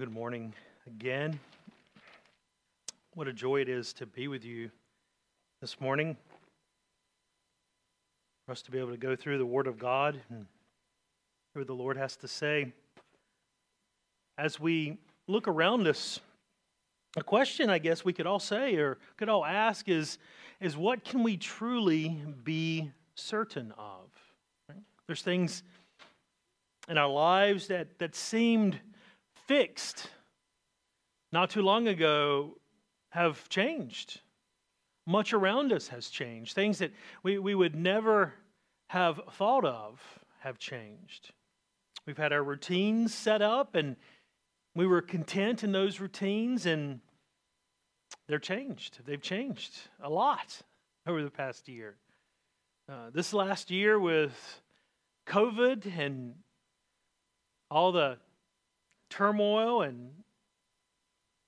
Good morning again. What a joy it is to be with you this morning. For us to be able to go through the Word of God and hear what the Lord has to say. As we look around us, a question I guess we could all say or could all ask is, is what can we truly be certain of? Right? There's things in our lives that, that seemed fixed not too long ago have changed. Much around us has changed. Things that we, we would never have thought of have changed. We've had our routines set up and we were content in those routines and they're changed. They've changed a lot over the past year. Uh, this last year with COVID and all the turmoil and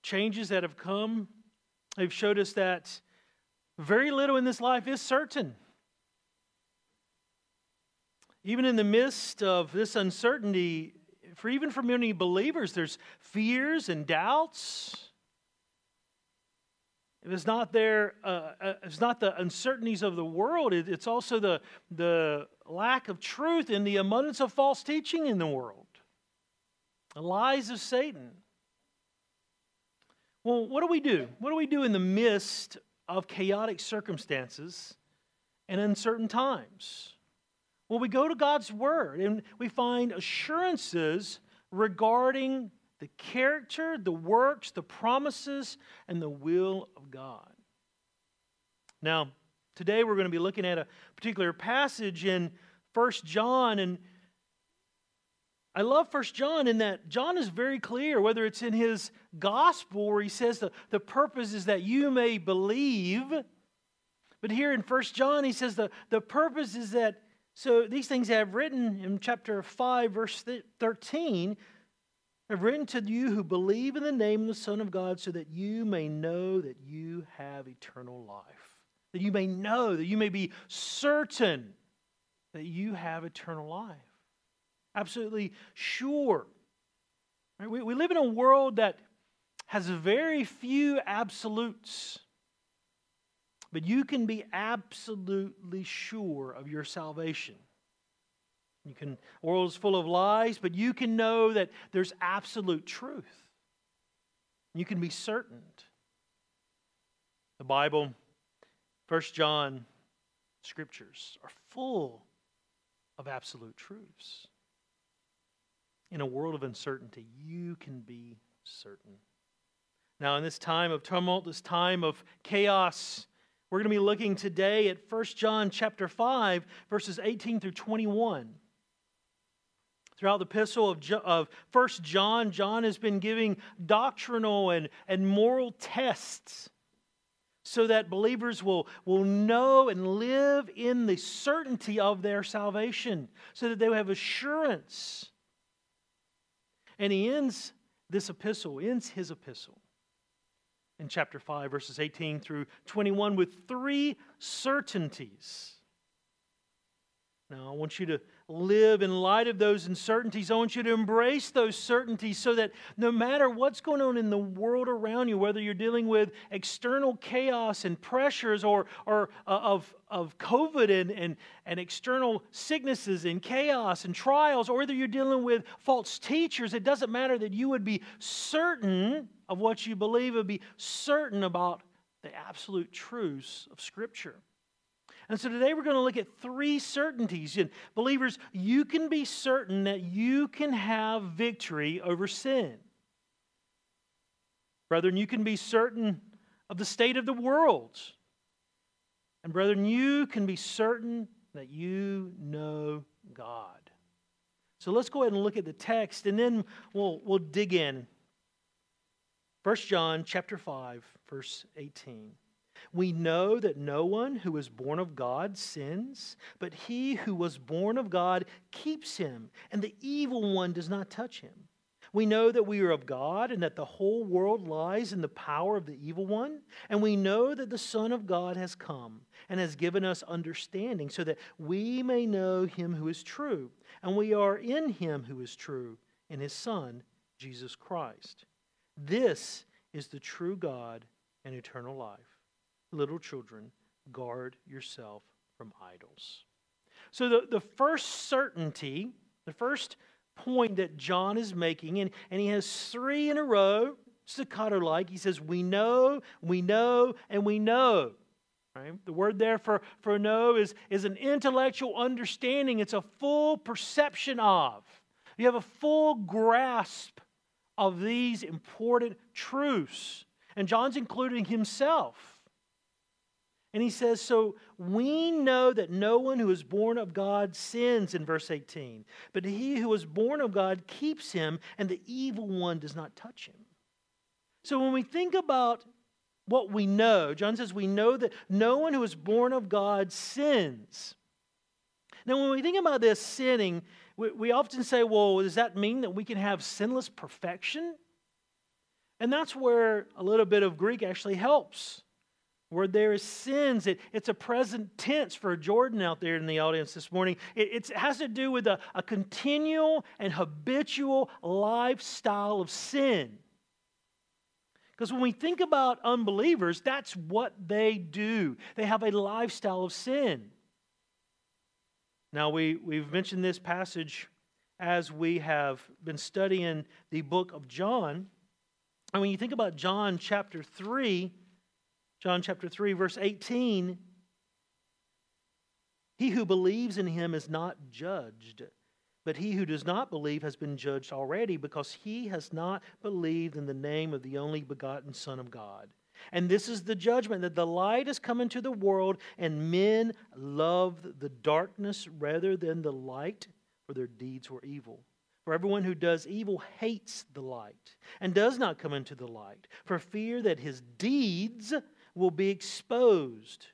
changes that have come, they've showed us that very little in this life is certain. Even in the midst of this uncertainty, for even for many believers, there's fears and doubts. If It's not there. Uh, uh, it's not the uncertainties of the world. It, it's also the the lack of truth and the abundance of false teaching in the world. The lies of Satan. Well, what do we do? What do we do in the midst of chaotic circumstances and uncertain times? Well, we go to God's Word and we find assurances regarding the character, the works, the promises, and the will of God. Now, today we're going to be looking at a particular passage in First John, and I love First John in that John is very clear, whether it's in his gospel where he says the, the purpose is that you may believe. But here in First John, he says the, the purpose is that, so these things I have written in chapter 5, verse 13, I've written to you who believe in the name of the Son of God so that you may know that you have eternal life. That you may know, that you may be certain that you have eternal life absolutely sure. We, we live in a world that has very few absolutes, but you can be absolutely sure of your salvation. You can, world is full of lies, but you can know that there's absolute truth. You can be certain. The Bible, First John, scriptures are full of absolute truths in a world of uncertainty, you can be certain. Now, in this time of tumult, this time of chaos, we're going to be looking today at 1 John chapter 5, verses 18 through 21. Throughout the epistle of, of 1 John, John has been giving doctrinal and, and moral tests so that believers will, will know and live in the certainty of their salvation, so that they will have assurance and he ends this epistle, ends his epistle in chapter 5, verses 18 through 21, with three certainties. Now, I want you to live in light of those uncertainties. I want you to embrace those certainties so that no matter what's going on in the world around you, whether you're dealing with external chaos and pressures or, or uh, of, of COVID and, and, and external sicknesses and chaos and trials, or whether you're dealing with false teachers, it doesn't matter that you would be certain of what you believe, and be certain about the absolute truths of Scripture. And so today we're going to look at three certainties. And believers, you can be certain that you can have victory over sin. Brethren, you can be certain of the state of the world. And brethren, you can be certain that you know God. So let's go ahead and look at the text and then we'll, we'll dig in. 1 John chapter 5, verse 18. We know that no one who is born of God sins, but he who was born of God keeps him, and the evil one does not touch him. We know that we are of God and that the whole world lies in the power of the evil one. And we know that the Son of God has come and has given us understanding so that we may know him who is true. And we are in him who is true, in his Son, Jesus Christ. This is the true God and eternal life. Little children, guard yourself from idols. So, the, the first certainty, the first point that John is making, and, and he has three in a row, staccato like. He says, We know, we know, and we know. Right? The word there for, for know is, is an intellectual understanding, it's a full perception of. You have a full grasp of these important truths. And John's including himself. And he says, So we know that no one who is born of God sins in verse 18, but he who is born of God keeps him, and the evil one does not touch him. So when we think about what we know, John says we know that no one who is born of God sins. Now, when we think about this sinning, we, we often say, well, does that mean that we can have sinless perfection? And that's where a little bit of Greek actually helps. Where there is sins, it, it's a present tense for Jordan out there in the audience this morning. It, it has to do with a, a continual and habitual lifestyle of sin. Because when we think about unbelievers, that's what they do. They have a lifestyle of sin. Now, we, we've mentioned this passage as we have been studying the book of John. And when you think about John chapter 3, John chapter 3, verse 18, he who believes in him is not judged, but he who does not believe has been judged already because he has not believed in the name of the only begotten Son of God. And this is the judgment that the light has come into the world, and men loved the darkness rather than the light, for their deeds were evil. For everyone who does evil hates the light and does not come into the light, for fear that his deeds will be exposed.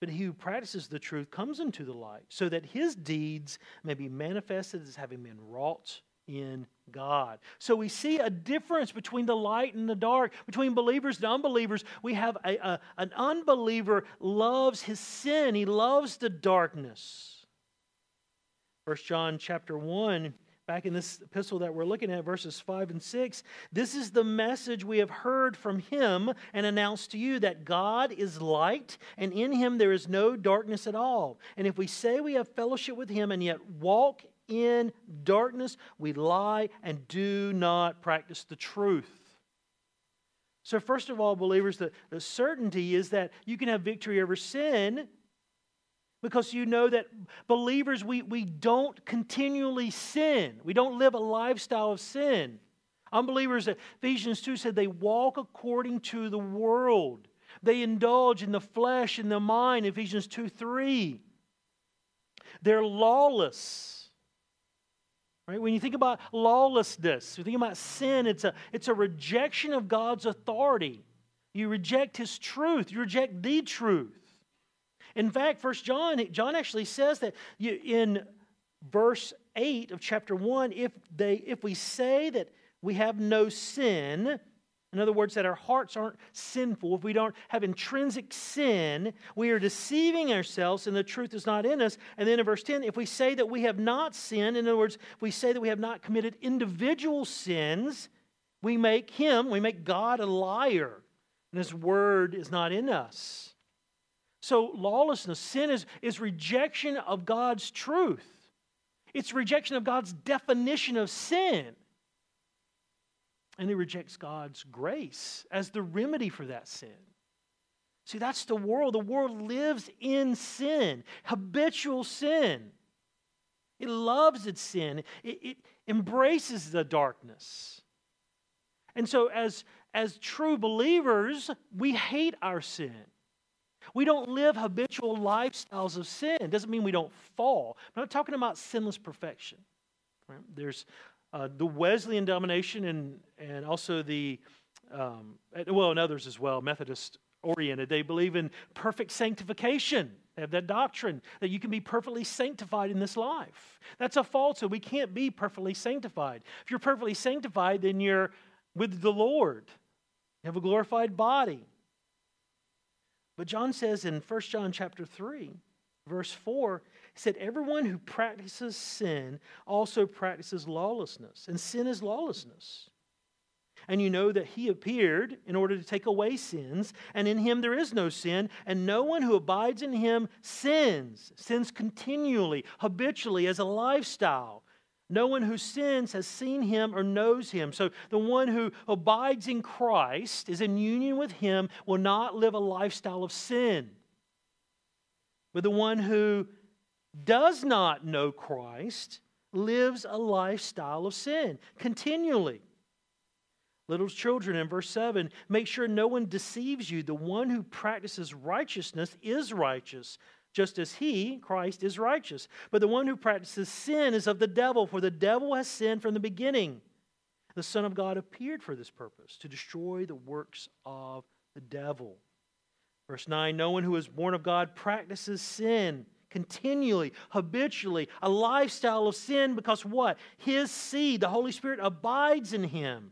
But he who practices the truth comes into the light, so that his deeds may be manifested as having been wrought in God. So we see a difference between the light and the dark, between believers and unbelievers. We have a, a, an unbeliever loves his sin, he loves the darkness. First John chapter 1 back in this epistle that we're looking at, verses 5 and 6, this is the message we have heard from him and announced to you that God is light, and in him there is no darkness at all. And if we say we have fellowship with him and yet walk in darkness, we lie and do not practice the truth. So, first of all, believers, the, the certainty is that you can have victory over sin because you know that believers, we, we don't continually sin. We don't live a lifestyle of sin. Unbelievers, Ephesians 2 said they walk according to the world. They indulge in the flesh and the mind, Ephesians 2 3. They're lawless. Right? When you think about lawlessness, you think about sin, it's a, it's a rejection of God's authority. You reject his truth, you reject the truth. In fact, First John, John actually says that you, in verse 8 of chapter 1, if, they, if we say that we have no sin, in other words, that our hearts aren't sinful, if we don't have intrinsic sin, we are deceiving ourselves and the truth is not in us. And then in verse 10, if we say that we have not sinned, in other words, if we say that we have not committed individual sins, we make him, we make God a liar, and his word is not in us. So, lawlessness, sin is, is rejection of God's truth. It's rejection of God's definition of sin. And it rejects God's grace as the remedy for that sin. See, that's the world. The world lives in sin, habitual sin. It loves its sin, it, it embraces the darkness. And so, as, as true believers, we hate our sin. We don't live habitual lifestyles of sin. Doesn't mean we don't fall. I'm not talking about sinless perfection. Right? There's uh, the Wesleyan domination and, and also the, um, well, and others as well, Methodist oriented. They believe in perfect sanctification. They have that doctrine that you can be perfectly sanctified in this life. That's a falsehood. We can't be perfectly sanctified. If you're perfectly sanctified, then you're with the Lord. You have a glorified body. But John says in 1 John chapter 3, verse 4, he said, Everyone who practices sin also practices lawlessness, and sin is lawlessness. And you know that he appeared in order to take away sins, and in him there is no sin, and no one who abides in him sins, sins continually, habitually, as a lifestyle. No one who sins has seen him or knows him. So the one who abides in Christ, is in union with him, will not live a lifestyle of sin. But the one who does not know Christ lives a lifestyle of sin continually. Little children, in verse 7, make sure no one deceives you. The one who practices righteousness is righteous, just as he, Christ, is righteous. But the one who practices sin is of the devil, for the devil has sinned from the beginning. The Son of God appeared for this purpose, to destroy the works of the devil. Verse 9 No one who is born of God practices sin continually, habitually, a lifestyle of sin because what? His seed, the Holy Spirit, abides in him.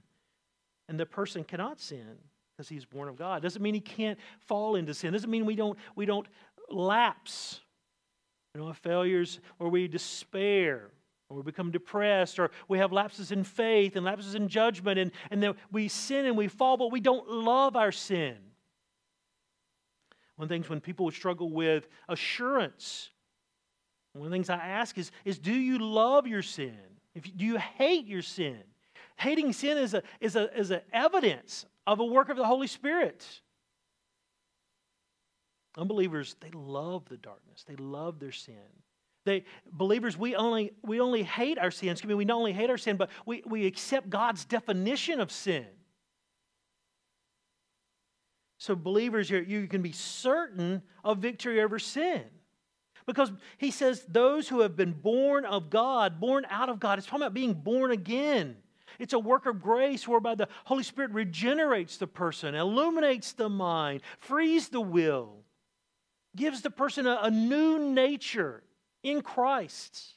And the person cannot sin because he's born of God. Doesn't mean he can't fall into sin. Doesn't mean we don't, we don't lapse. You know, failures where we despair or we become depressed or we have lapses in faith and lapses in judgment and, and then we sin and we fall, but we don't love our sin. One of the things when people struggle with assurance, one of the things I ask is, is do you love your sin? If, do you hate your sin? Hating sin is a is a is a evidence of a work of the Holy Spirit. Unbelievers, they love the darkness. They love their sin. They believers, we only we only hate our sins. Excuse me, we not only hate our sin, but we, we accept God's definition of sin. So, believers, you can be certain of victory over sin. Because he says, those who have been born of God, born out of God, it's talking about being born again. It's a work of grace whereby the Holy Spirit regenerates the person, illuminates the mind, frees the will, gives the person a, a new nature in Christ.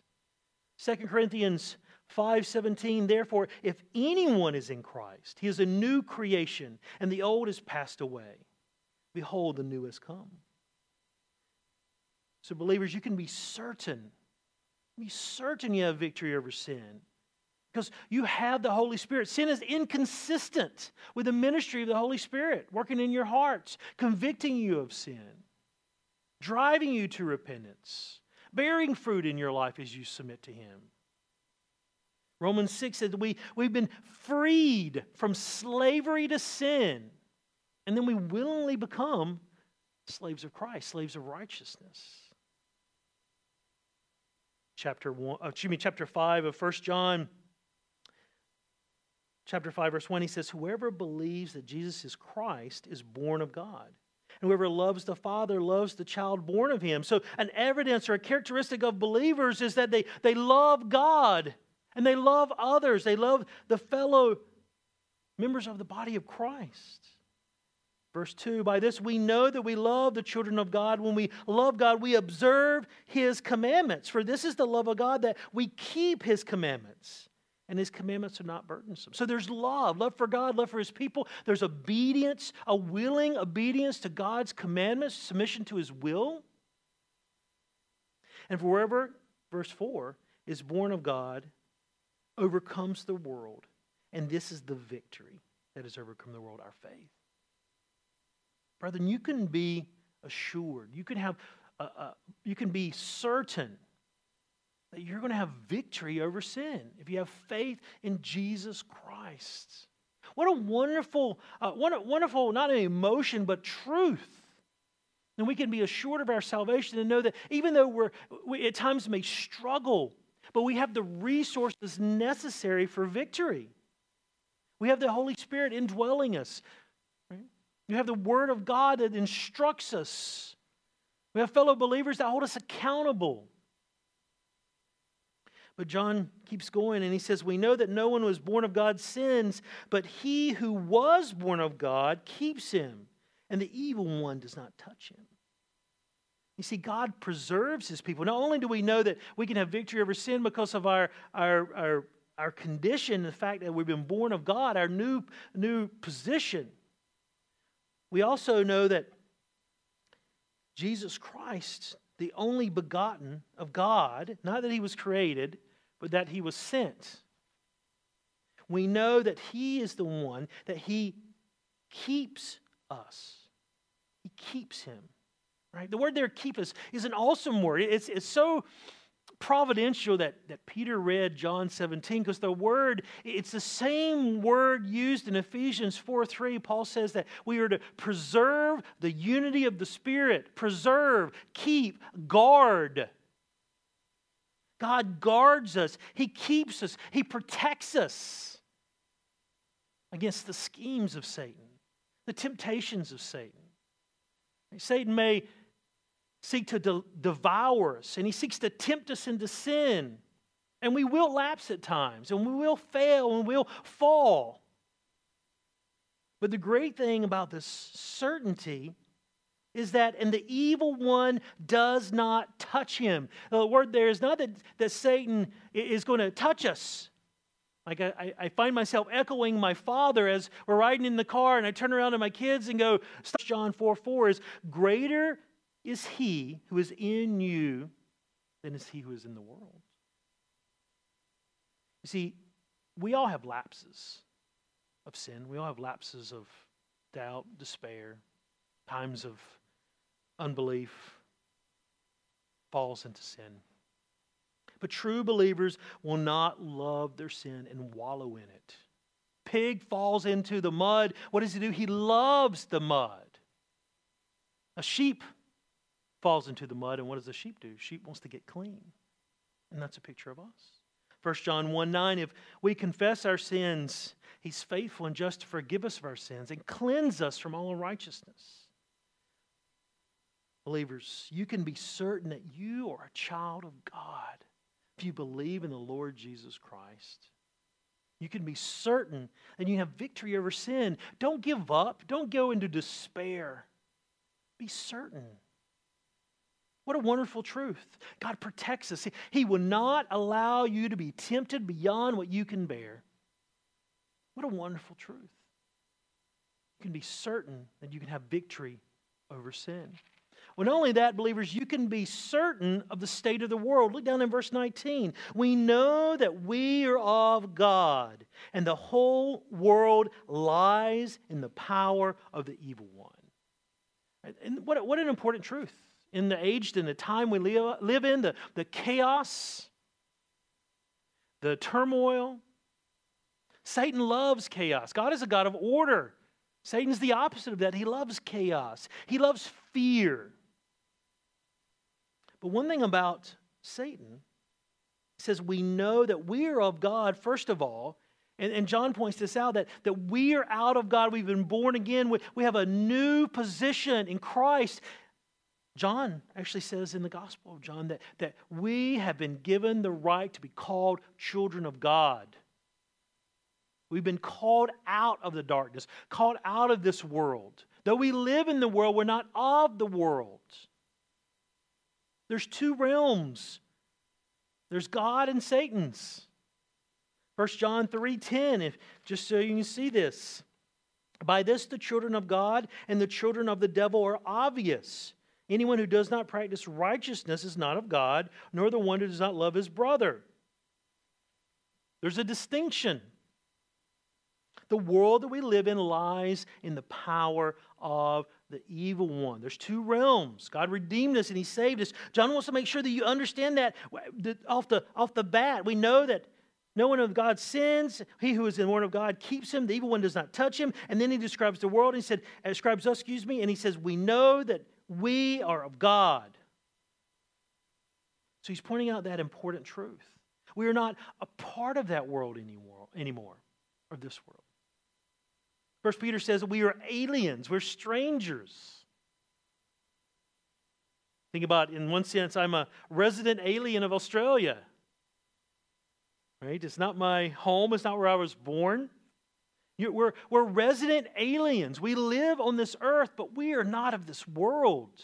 2 Corinthians 5:17 Therefore if anyone is in Christ he is a new creation and the old has passed away behold the new has come So believers you can be certain be certain you have victory over sin because you have the Holy Spirit. Sin is inconsistent with the ministry of the Holy Spirit working in your hearts, convicting you of sin, driving you to repentance, bearing fruit in your life as you submit to Him. Romans 6 says we, we've been freed from slavery to sin, and then we willingly become slaves of Christ, slaves of righteousness. Chapter one, uh, excuse me, chapter 5 of 1 John chapter 5, verse 1, he says, Whoever believes that Jesus is Christ is born of God. And whoever loves the Father loves the child born of him. So, an evidence or a characteristic of believers is that they, they love God and they love others. They love the fellow members of the body of Christ. Verse 2 By this we know that we love the children of God. When we love God, we observe his commandments. For this is the love of God that we keep his commandments and his commandments are not burdensome. So there's love, love for God, love for his people. There's obedience, a willing obedience to God's commandments, submission to his will. And whoever, verse 4, is born of God overcomes the world. And this is the victory that has overcome the world, our faith. Brethren, you can be assured, you can have, a, a, you can be certain that you're going to have victory over sin if you have faith in Jesus Christ. What a wonderful, uh, wonderful, not an emotion, but truth. And we can be assured of our salvation and know that even though we're, we at times may struggle, but we have the resources necessary for victory. We have the Holy Spirit indwelling us. Right? You have the Word of God that instructs us. We have fellow believers that hold us accountable. But John keeps going and he says, We know that no one was born of God sins, but he who was born of God keeps him, and the evil one does not touch him. You see, God preserves his people. Not only do we know that we can have victory over sin because of our, our, our, our condition, the fact that we've been born of God, our new, new position, we also know that Jesus Christ the only begotten of God, not that he was created, but that he was sent. we know that He is the one that He keeps us. He keeps him. Right? The word there, keep us, is an awesome word. It's, it's so providential that, that Peter read John 17 because the word, it's the same word used in Ephesians 4 3. Paul says that we are to preserve the unity of the Spirit, preserve, keep, guard. God guards us, He keeps us, He protects us against the schemes of Satan, the temptations of Satan. Satan may seek to de- devour us, and he seeks to tempt us into sin. And we will lapse at times, and we will fail, and we'll fall. But the great thing about this certainty is that, and the evil one does not touch him. The word there is not that, that Satan is going to touch us. Like I, I find myself echoing my father as we're riding in the car, and I turn around to my kids and go, John 4 4 is greater is he who is in you than is he who is in the world. You see, we all have lapses of sin. We all have lapses of doubt, despair, times of unbelief, falls into sin. But true believers will not love their sin and wallow in it. Pig falls into the mud. What does he do? He loves the mud. A sheep falls into the mud, and what does the sheep do? Sheep wants to get clean. And that's a picture of us. 1 John 1 9, if we confess our sins, he's faithful and just to forgive us of our sins and cleanse us from all unrighteousness. Believers, you can be certain that you are a child of God if you believe in the Lord Jesus Christ. You can be certain that you have victory over sin. Don't give up, don't go into despair. Be certain. What a wonderful truth. God protects us. He will not allow you to be tempted beyond what you can bear. What a wonderful truth. You can be certain that you can have victory over sin. Well, not only that, believers, you can be certain of the state of the world. Look down in verse 19. We know that we are of God, and the whole world lies in the power of the evil one. And what, what an important truth. In the age and the time we live, live in, the, the chaos, the turmoil, Satan loves chaos. God is a God of order. Satan's the opposite of that. He loves chaos, he loves fear. But one thing about Satan says we know that we are of God, first of all. And, and John points this out that, that we are out of God. We've been born again. We, we have a new position in Christ. John actually says in the Gospel of John that, that we have been given the right to be called children of God. We've been called out of the darkness, called out of this world. Though we live in the world, we're not of the world. There's two realms. There's God and Satan's. 1 John 3:10, if just so you can see this. By this the children of God and the children of the devil are obvious. Anyone who does not practice righteousness is not of God, nor the one who does not love his brother. There's a distinction. The world that we live in lies in the power of the evil one. There's two realms. God redeemed us and He saved us. John wants to make sure that you understand that off the, off the bat. We know that no one of God sins. He who is in the word of God keeps him. The evil one does not touch him. And then he describes the world. And he said, uh, describes us, excuse me, and he says, We know that we are of God. So he's pointing out that important truth. We are not a part of that world anymore, anymore or this world. First Peter says we are aliens, we're strangers. Think about, in one sense, I'm a resident alien of Australia. Right? It's not my home, it's not where I was born. We're, we're resident aliens. We live on this earth, but we are not of this world.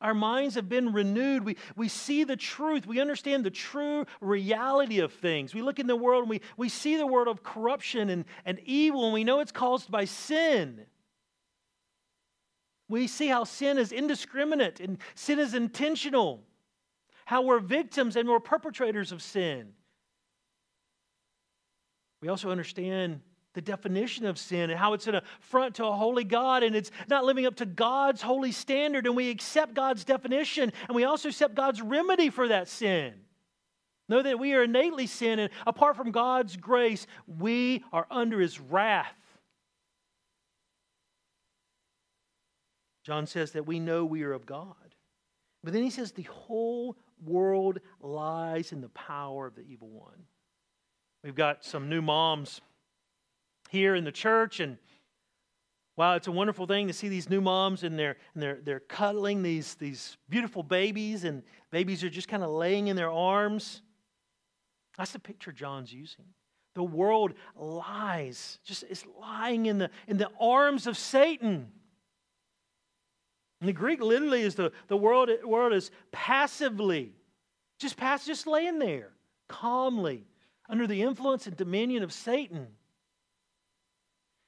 Our minds have been renewed. We, we see the truth. We understand the true reality of things. We look in the world and we, we see the world of corruption and, and evil, and we know it's caused by sin. We see how sin is indiscriminate and sin is intentional, how we're victims and we're perpetrators of sin. We also understand the definition of sin and how it's an affront to a holy God and it's not living up to God's holy standard. And we accept God's definition and we also accept God's remedy for that sin. Know that we are innately sin, and apart from God's grace, we are under his wrath. John says that we know we are of God. But then he says the whole world lies in the power of the evil one. We've got some new moms here in the church, and wow, it's a wonderful thing to see these new moms and they're, and they're, they're cuddling these, these beautiful babies, and babies are just kind of laying in their arms. That's the picture John's using. The world lies, just is lying in the, in the arms of Satan. And the Greek literally is the, the world, world is passively, just pass, just laying there, calmly, under the influence and dominion of Satan.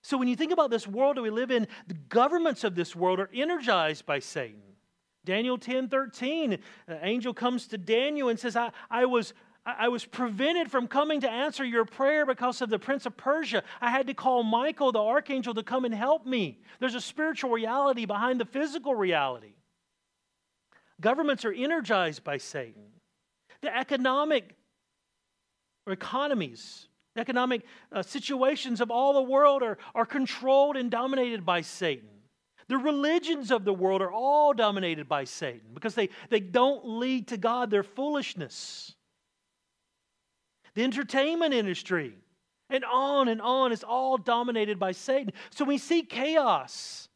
So when you think about this world that we live in, the governments of this world are energized by Satan. Daniel 10 13, an angel comes to Daniel and says, I, I was I was prevented from coming to answer your prayer because of the prince of Persia. I had to call Michael, the archangel, to come and help me. There's a spiritual reality behind the physical reality. Governments are energized by Satan. The economic or economies, economic uh, situations of all the world are, are controlled and dominated by Satan. The religions of the world are all dominated by Satan because they, they don't lead to God, they're foolishness the entertainment industry, and on and on is all dominated by Satan. So we see chaos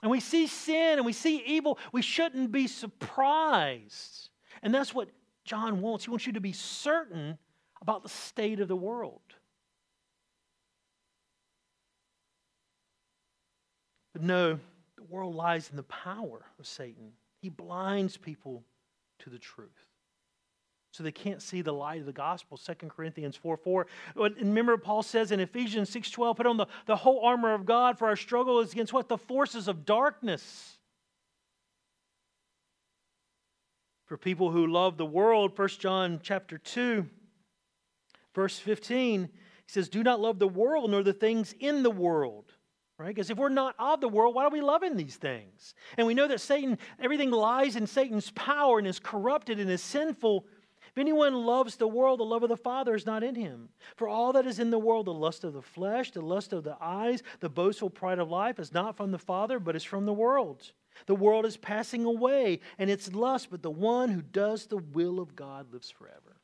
and we see sin and we see evil. We shouldn't be surprised. And that's what John wants. He wants you to be certain about the state of the world. But no, the world lies in the power of Satan. He blinds people to the truth. So they can't see the light of the gospel. 2 corinthians 4 4 remember paul says in ephesians 6 12 put on the, the whole armor of god for our struggle is against what? The forces of darkness. For people who love the world 1 john chapter 2 verse 15 he says do not love the world nor the things in the world right? Because if we're not of the world, why are we loving these things? And we know that Satan, everything lies in Satan's power and is corrupted and is sinful. If anyone loves the world, the love of the Father is not in him. For all that is in the world, the lust of the flesh, the lust of the eyes, the boastful pride of life, is not from the Father, but is from the world. The world is passing away and its lust, but the one who does the will of God lives forever.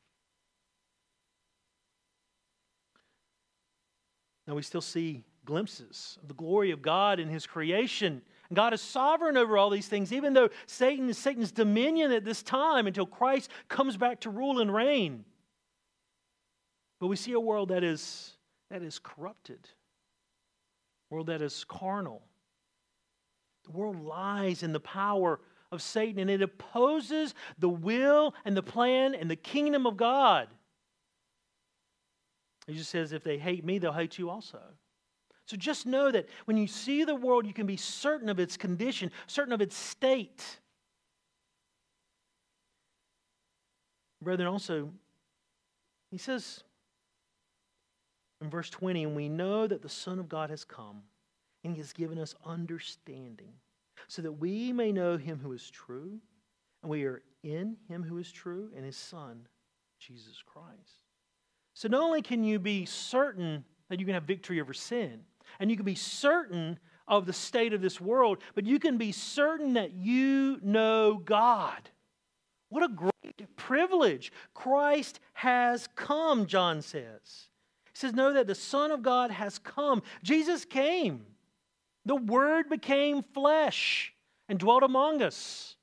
Now we still see glimpses of the glory of God in his creation God is sovereign over all these things, even though Satan is Satan's dominion at this time until Christ comes back to rule and reign. But we see a world that is, that is corrupted, a world that is carnal. The world lies in the power of Satan and it opposes the will and the plan and the kingdom of God. He just says, if they hate me, they'll hate you also. So just know that when you see the world, you can be certain of its condition, certain of its state. Brethren, also, he says in verse 20, and we know that the Son of God has come, and he has given us understanding, so that we may know him who is true, and we are in him who is true, and his Son, Jesus Christ. So not only can you be certain that you can have victory over sin, and you can be certain of the state of this world, but you can be certain that you know God. What a great privilege. Christ has come, John says. He says, Know that the Son of God has come. Jesus came. The Word became flesh and dwelt among us.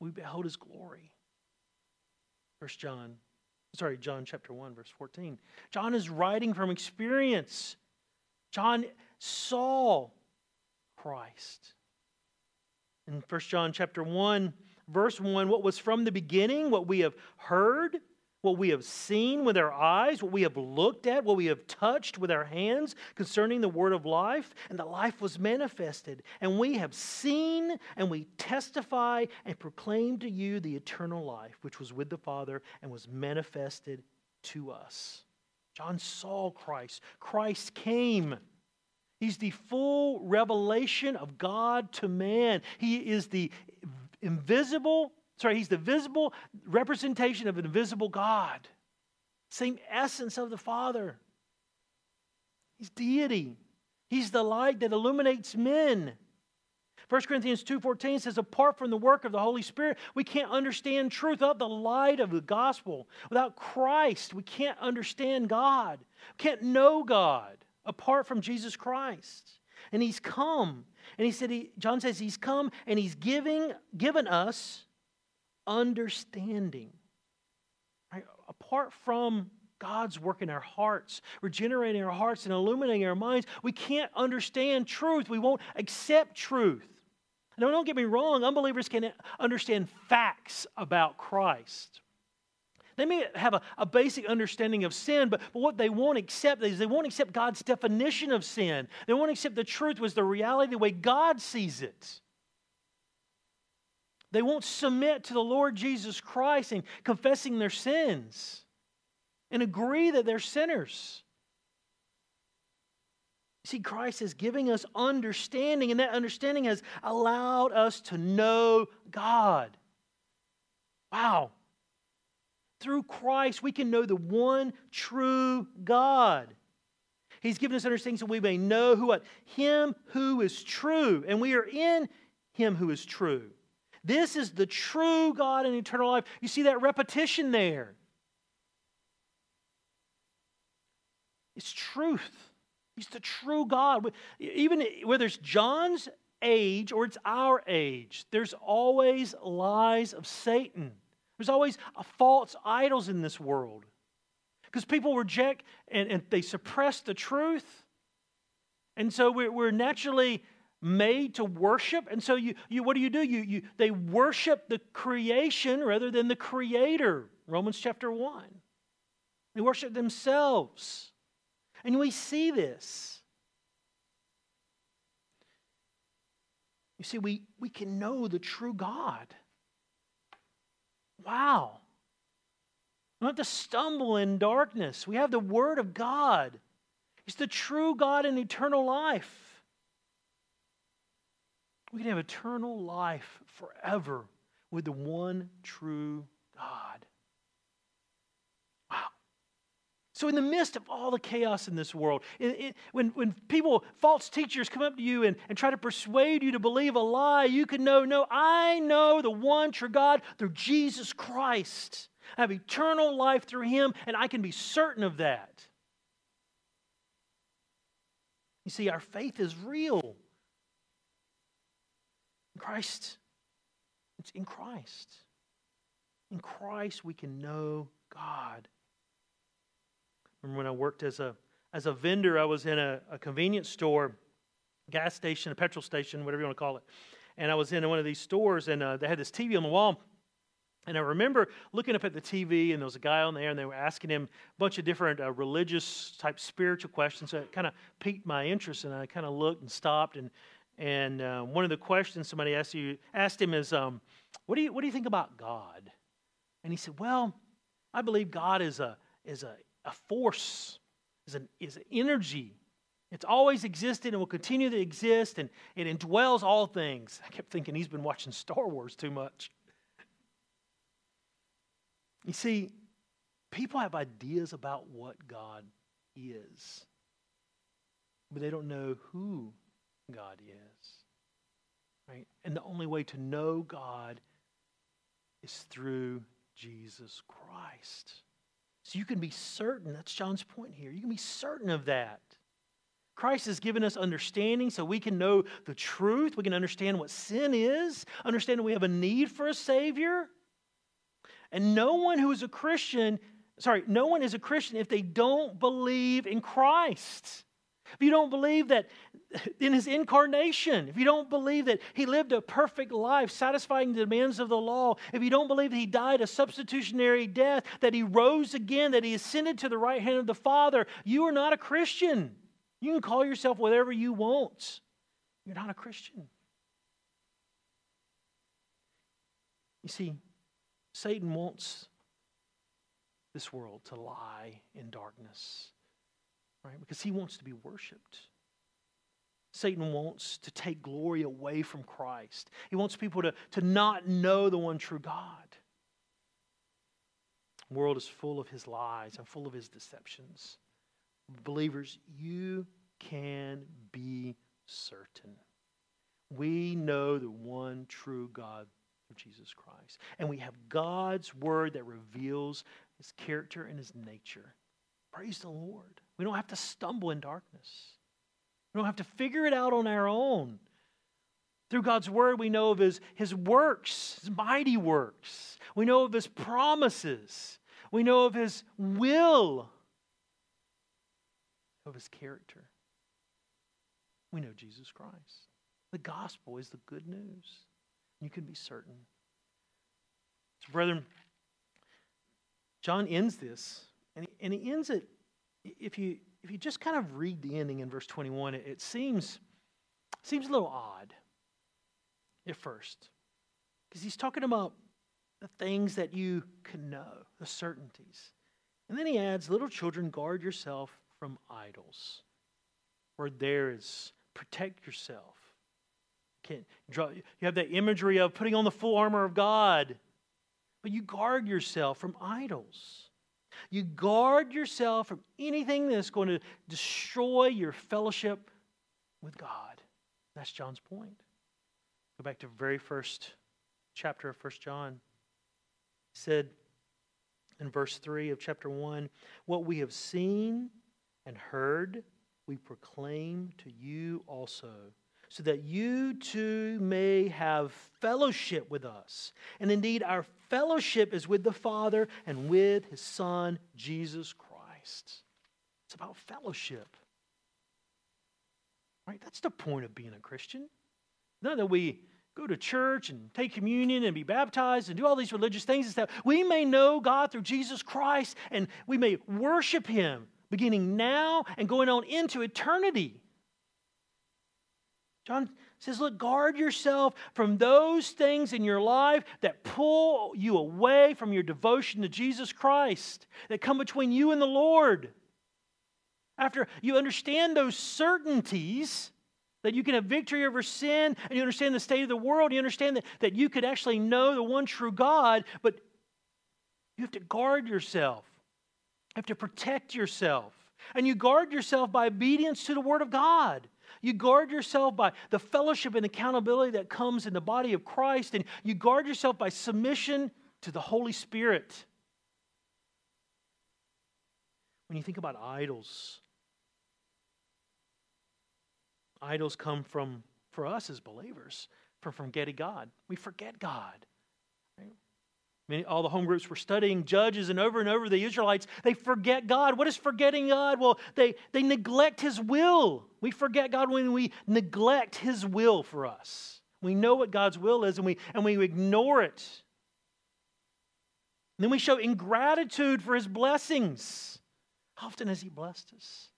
We beheld his glory. First John, sorry, John chapter 1, verse 14. John is writing from experience. John saw Christ. In 1 John chapter 1, verse 1, what was from the beginning, what we have heard, what we have seen with our eyes, what we have looked at, what we have touched with our hands concerning the word of life, and the life was manifested. And we have seen and we testify and proclaim to you the eternal life which was with the Father and was manifested to us. John saw Christ. Christ came. He's the full revelation of God to man. He is the invisible, sorry, he's the visible representation of an invisible God. Same essence of the Father. He's deity. He's the light that illuminates men. 1 Corinthians 2:14 says apart from the work of the Holy Spirit, we can't understand truth without the light of the gospel. Without Christ, we can't understand God. We can't know God apart from Jesus Christ. And he's come. And he said he, John says he's come and he's giving given us understanding. Right? Apart from God's work in our hearts, regenerating our hearts and illuminating our minds. We can't understand truth. We won't accept truth. Now, don't get me wrong, unbelievers can understand facts about Christ. They may have a, a basic understanding of sin, but, but what they won't accept is they won't accept God's definition of sin. They won't accept the truth was the reality the way God sees it. They won't submit to the Lord Jesus Christ and confessing their sins and agree that they're sinners. See, Christ is giving us understanding, and that understanding has allowed us to know God. Wow. Through Christ, we can know the one true God. He's given us understanding so we may know who what? Him who is true. And we are in Him who is true. This is the true God and eternal life. You see that repetition there. It's truth. He's the true God. Even whether it's John's age or it's our age, there's always lies of Satan. There's always uh, false idols in this world. Because people reject and, and, they suppress the truth. And so we're, we're naturally made to worship. And so you, you what do you do? You, you, they worship the creation rather than the creator. Romans chapter 1. They worship themselves. And we see this. You see, we, we can know the true God. Wow. We don't have to stumble in darkness. We have the Word of God. He's the true God and eternal life. We can have eternal life forever with the one true God. Wow. So, in the midst of all the chaos in this world, it, it, when, when people, false teachers come up to you and, and try to persuade you to believe a lie, you can know, no, I know the one true God through Jesus Christ. I have eternal life through him, and I can be certain of that. You see, our faith is real. In Christ, it's in Christ. In Christ, we can know God. Remember when I worked as a, as a vendor, I was in a, a convenience store, gas station, a petrol station, whatever you want to call it. And I was in one of these stores, and uh, they had this TV on the wall. And I remember looking up at the TV, and there was a guy on there, and they were asking him a bunch of different uh, religious type spiritual questions. So it kind of piqued my interest, and I kind of looked and stopped. And and uh, one of the questions somebody asked you asked him is, um, "What do you what do you think about God?" And he said, "Well, I believe God is a is a a force, is an, is an energy. It's always existed and will continue to exist, and it indwells all things. I kept thinking he's been watching Star Wars too much. You see, people have ideas about what God is, but they don't know who God is. Right? And the only way to know God is through Jesus Christ. So you can be certain, that's John's point here. You can be certain of that. Christ has given us understanding so we can know the truth. We can understand what sin is, understand that we have a need for a Savior. And no one who is a Christian, sorry, no one is a Christian if they don't believe in Christ. If you don't believe that in his incarnation, if you don't believe that he lived a perfect life satisfying the demands of the law, if you don't believe that he died a substitutionary death, that he rose again, that he ascended to the right hand of the Father, you are not a Christian. You can call yourself whatever you want. You're not a Christian. You see, Satan wants this world to lie in darkness, right? Because he wants to be worshiped. Satan wants to take glory away from Christ. He wants people to, to not know the one true God. The world is full of his lies and full of his deceptions. Believers, you can be certain. We know the one true God of Jesus Christ. And we have God's word that reveals his character and his nature. Praise the Lord. We don't have to stumble in darkness. We don't have to figure it out on our own. Through God's word, we know of his, his works, his mighty works. We know of his promises. We know of his will, of his character. We know Jesus Christ. The gospel is the good news. You can be certain. So, brethren, John ends this, and he, and he ends it. If you if you just kind of read the ending in verse 21, it, it seems seems a little odd at first, because he's talking about the things that you can know, the certainties, and then he adds, "Little children, guard yourself from idols." Word there is protect yourself can draw, you have that imagery of putting on the full armor of God, but you guard yourself from idols. You guard yourself from anything that's going to destroy your fellowship with God. That's John's point. Go back to the very first chapter of First John. He said in verse 3 of chapter 1 What we have seen and heard, we proclaim to you also so that you too may have fellowship with us. And indeed, our fellowship is with the Father and with his Son, Jesus Christ. It's about fellowship. Right? That's the point of being a Christian. Not that we go to church and take communion and be baptized and do all these religious things and stuff. We may know God through Jesus Christ and we may worship him beginning now and going on into eternity. John says, Look, guard yourself from those things in your life that pull you away from your devotion to Jesus Christ, that come between you and the Lord. After you understand those certainties, that you can have victory over sin, and you understand the state of the world, you understand that, that you could actually know the one true God, but you have to guard yourself. You have to protect yourself. And you guard yourself by obedience to the Word of God. You guard yourself by the fellowship and accountability that comes in the body of Christ, and you guard yourself by submission to the Holy Spirit. When you think about idols, idols come from, for us as believers, from forgetting God. We forget God. Many, all the home groups were studying judges, and over and over the Israelites, they forget God. What is forgetting God? Well, they, they neglect His will. We forget God when we neglect His will for us. We know what God's will is, and we, and we ignore it. And then we show ingratitude for His blessings. How often has He blessed us?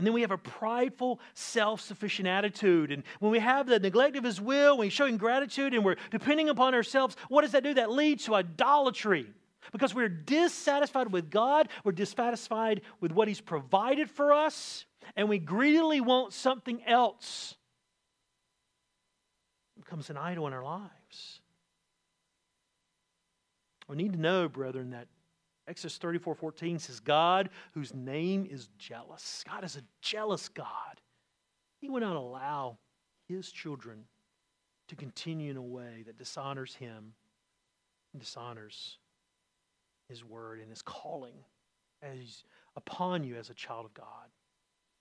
And then we have a prideful, self sufficient attitude. And when we have the neglect of His will, when we show gratitude and we're depending upon ourselves, what does that do? That leads to idolatry. Because we're dissatisfied with God, we're dissatisfied with what He's provided for us, and we greedily want something else. It becomes an idol in our lives. We need to know, brethren, that Exodus 34 14 says, God, whose name is jealous. God is a jealous God. He would not allow his children to continue in a way that dishonors him and dishonors his word and his calling as upon you as a child of God.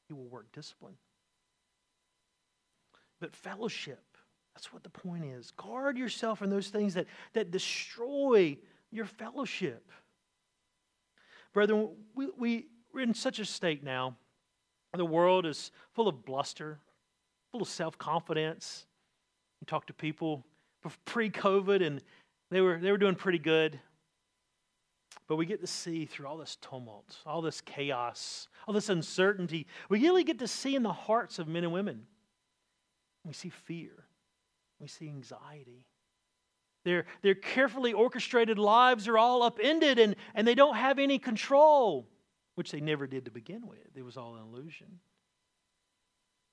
He will work discipline. But fellowship, that's what the point is. Guard yourself from those things that, that destroy your fellowship. Brethren, we, we, we're in such a state now. The world is full of bluster, full of self confidence. You talk to people pre COVID, and they were, they were doing pretty good. But we get to see through all this tumult, all this chaos, all this uncertainty, we really get to see in the hearts of men and women. We see fear, we see anxiety, Their, their carefully orchestrated lives are all upended and, and they don't have any control, which they never did to begin with. It was all an illusion.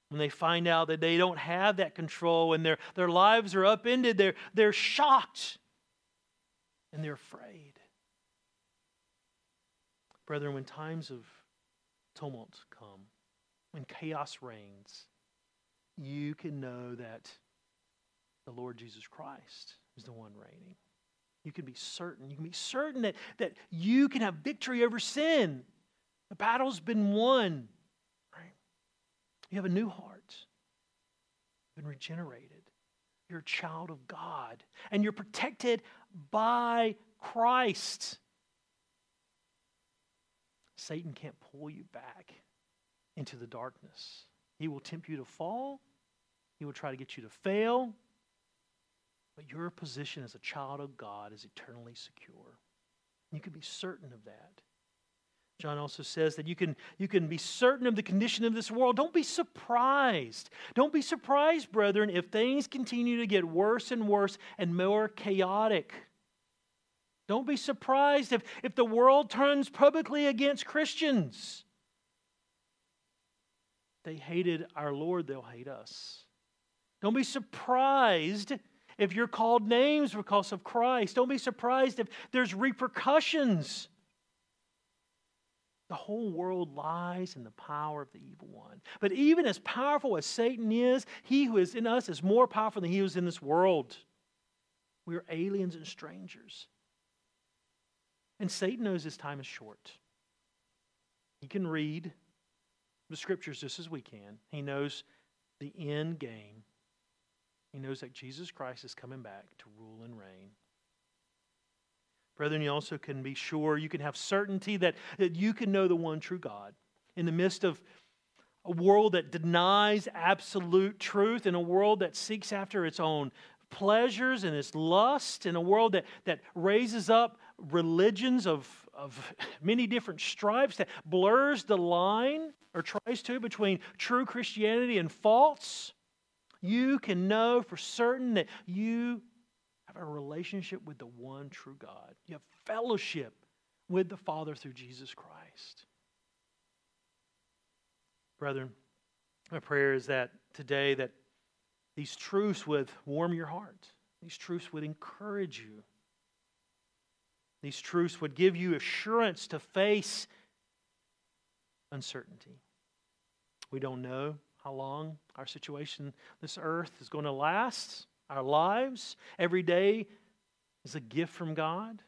When they find out that they don't have that control and their, their lives are upended, they're, they're shocked and they're afraid. Brethren, when times of tumult come, when chaos reigns, you can know that the Lord Jesus Christ is the one reigning. You can be certain. You can be certain that, that you can have victory over sin. The battle's been won. Right? You have a new heart, You've been regenerated. You're a child of God, and you're protected by Christ. Satan can't pull you back into the darkness. He will tempt you to fall, he will try to get you to fail. But your position as a child of God is eternally secure. You can be certain of that. John also says that you can, you can be certain of the condition of this world. Don't be surprised. Don't be surprised, brethren, if things continue to get worse and worse and more chaotic. Don't be surprised if, if the world turns publicly against Christians. They hated our Lord, they'll hate us. Don't be surprised if you're called names because of Christ. Don't be surprised if there's repercussions. The whole world lies in the power of the evil one. But even as powerful as Satan is, he who is in us is more powerful than he who is in this world. We are aliens and strangers. And Satan knows his time is short. He can read the scriptures just as we can. He knows the end game. He knows that Jesus Christ is coming back to rule and reign. Brethren, you also can be sure, you can have certainty that, that you can know the one true God. In the midst of a world that denies absolute truth, in a world that seeks after its own pleasures and its lust, in a world that, that raises up religions of, of many different stripes, that blurs the line or tries to between true Christianity and false, you can know for certain that you have a relationship with the one true God. You have fellowship with the Father through Jesus Christ. Brethren, my prayer is that today that these truths would warm your heart. These truths would encourage you. These truths would give you assurance to face uncertainty. We don't know how long our situation, this earth, is going to last, our lives. Every day is a gift from God.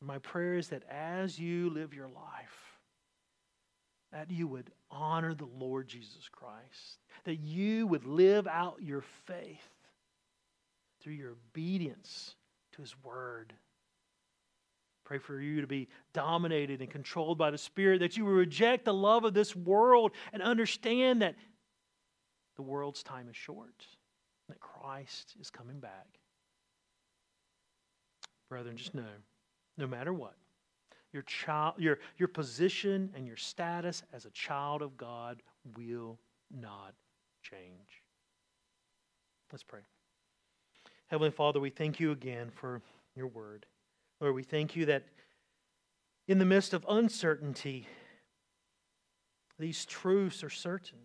My prayer is that as you live your life, that you would honor the Lord Jesus Christ, that you would live out your faith through your obedience to His Word. Pray for you to be dominated and controlled by the Spirit, that you would reject the love of this world and understand that the world's time is short, that Christ is coming back. Brethren, just know no matter what, your, child, your, your position and your status as a child of God will not change. Let's pray. Heavenly Father, we thank you again for your word. Lord, we thank you that in the midst of uncertainty, these truths are certain.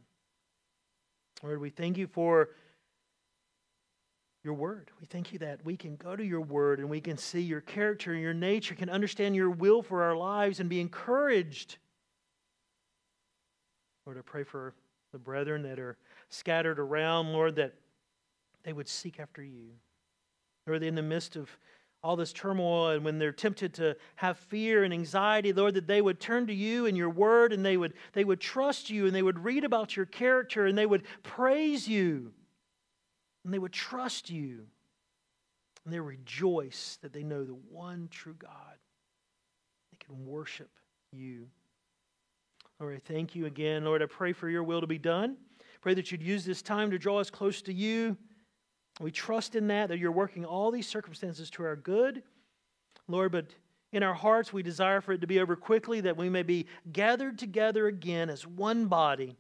Lord, we thank you for your word. We thank you that we can go to your word and we can see your character and your nature, can understand your will for our lives and be encouraged. Lord, I pray for the brethren that are scattered around, Lord, that they would seek after you. Lord, in the midst of all this turmoil and when they're tempted to have fear and anxiety lord that they would turn to you and your word and they would they would trust you and they would read about your character and they would praise you and they would trust you. And they rejoice that they know the one true god. They can worship you. Lord i thank you again. Lord i pray for your will to be done. Pray that you'd use this time to draw us close to you we trust in that, that you're working all these circumstances to our good, Lord, but in our hearts we desire for it to be over quickly, that we may be gathered together again as one body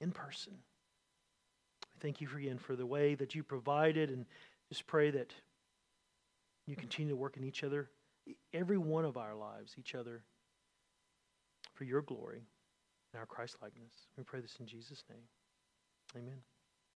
in person. Thank you again for the way that you provided and Just pray that you continue to work in each other, every one of our lives, each other, for your glory and our Christ likeness. We pray this in Jesus' name. Amen.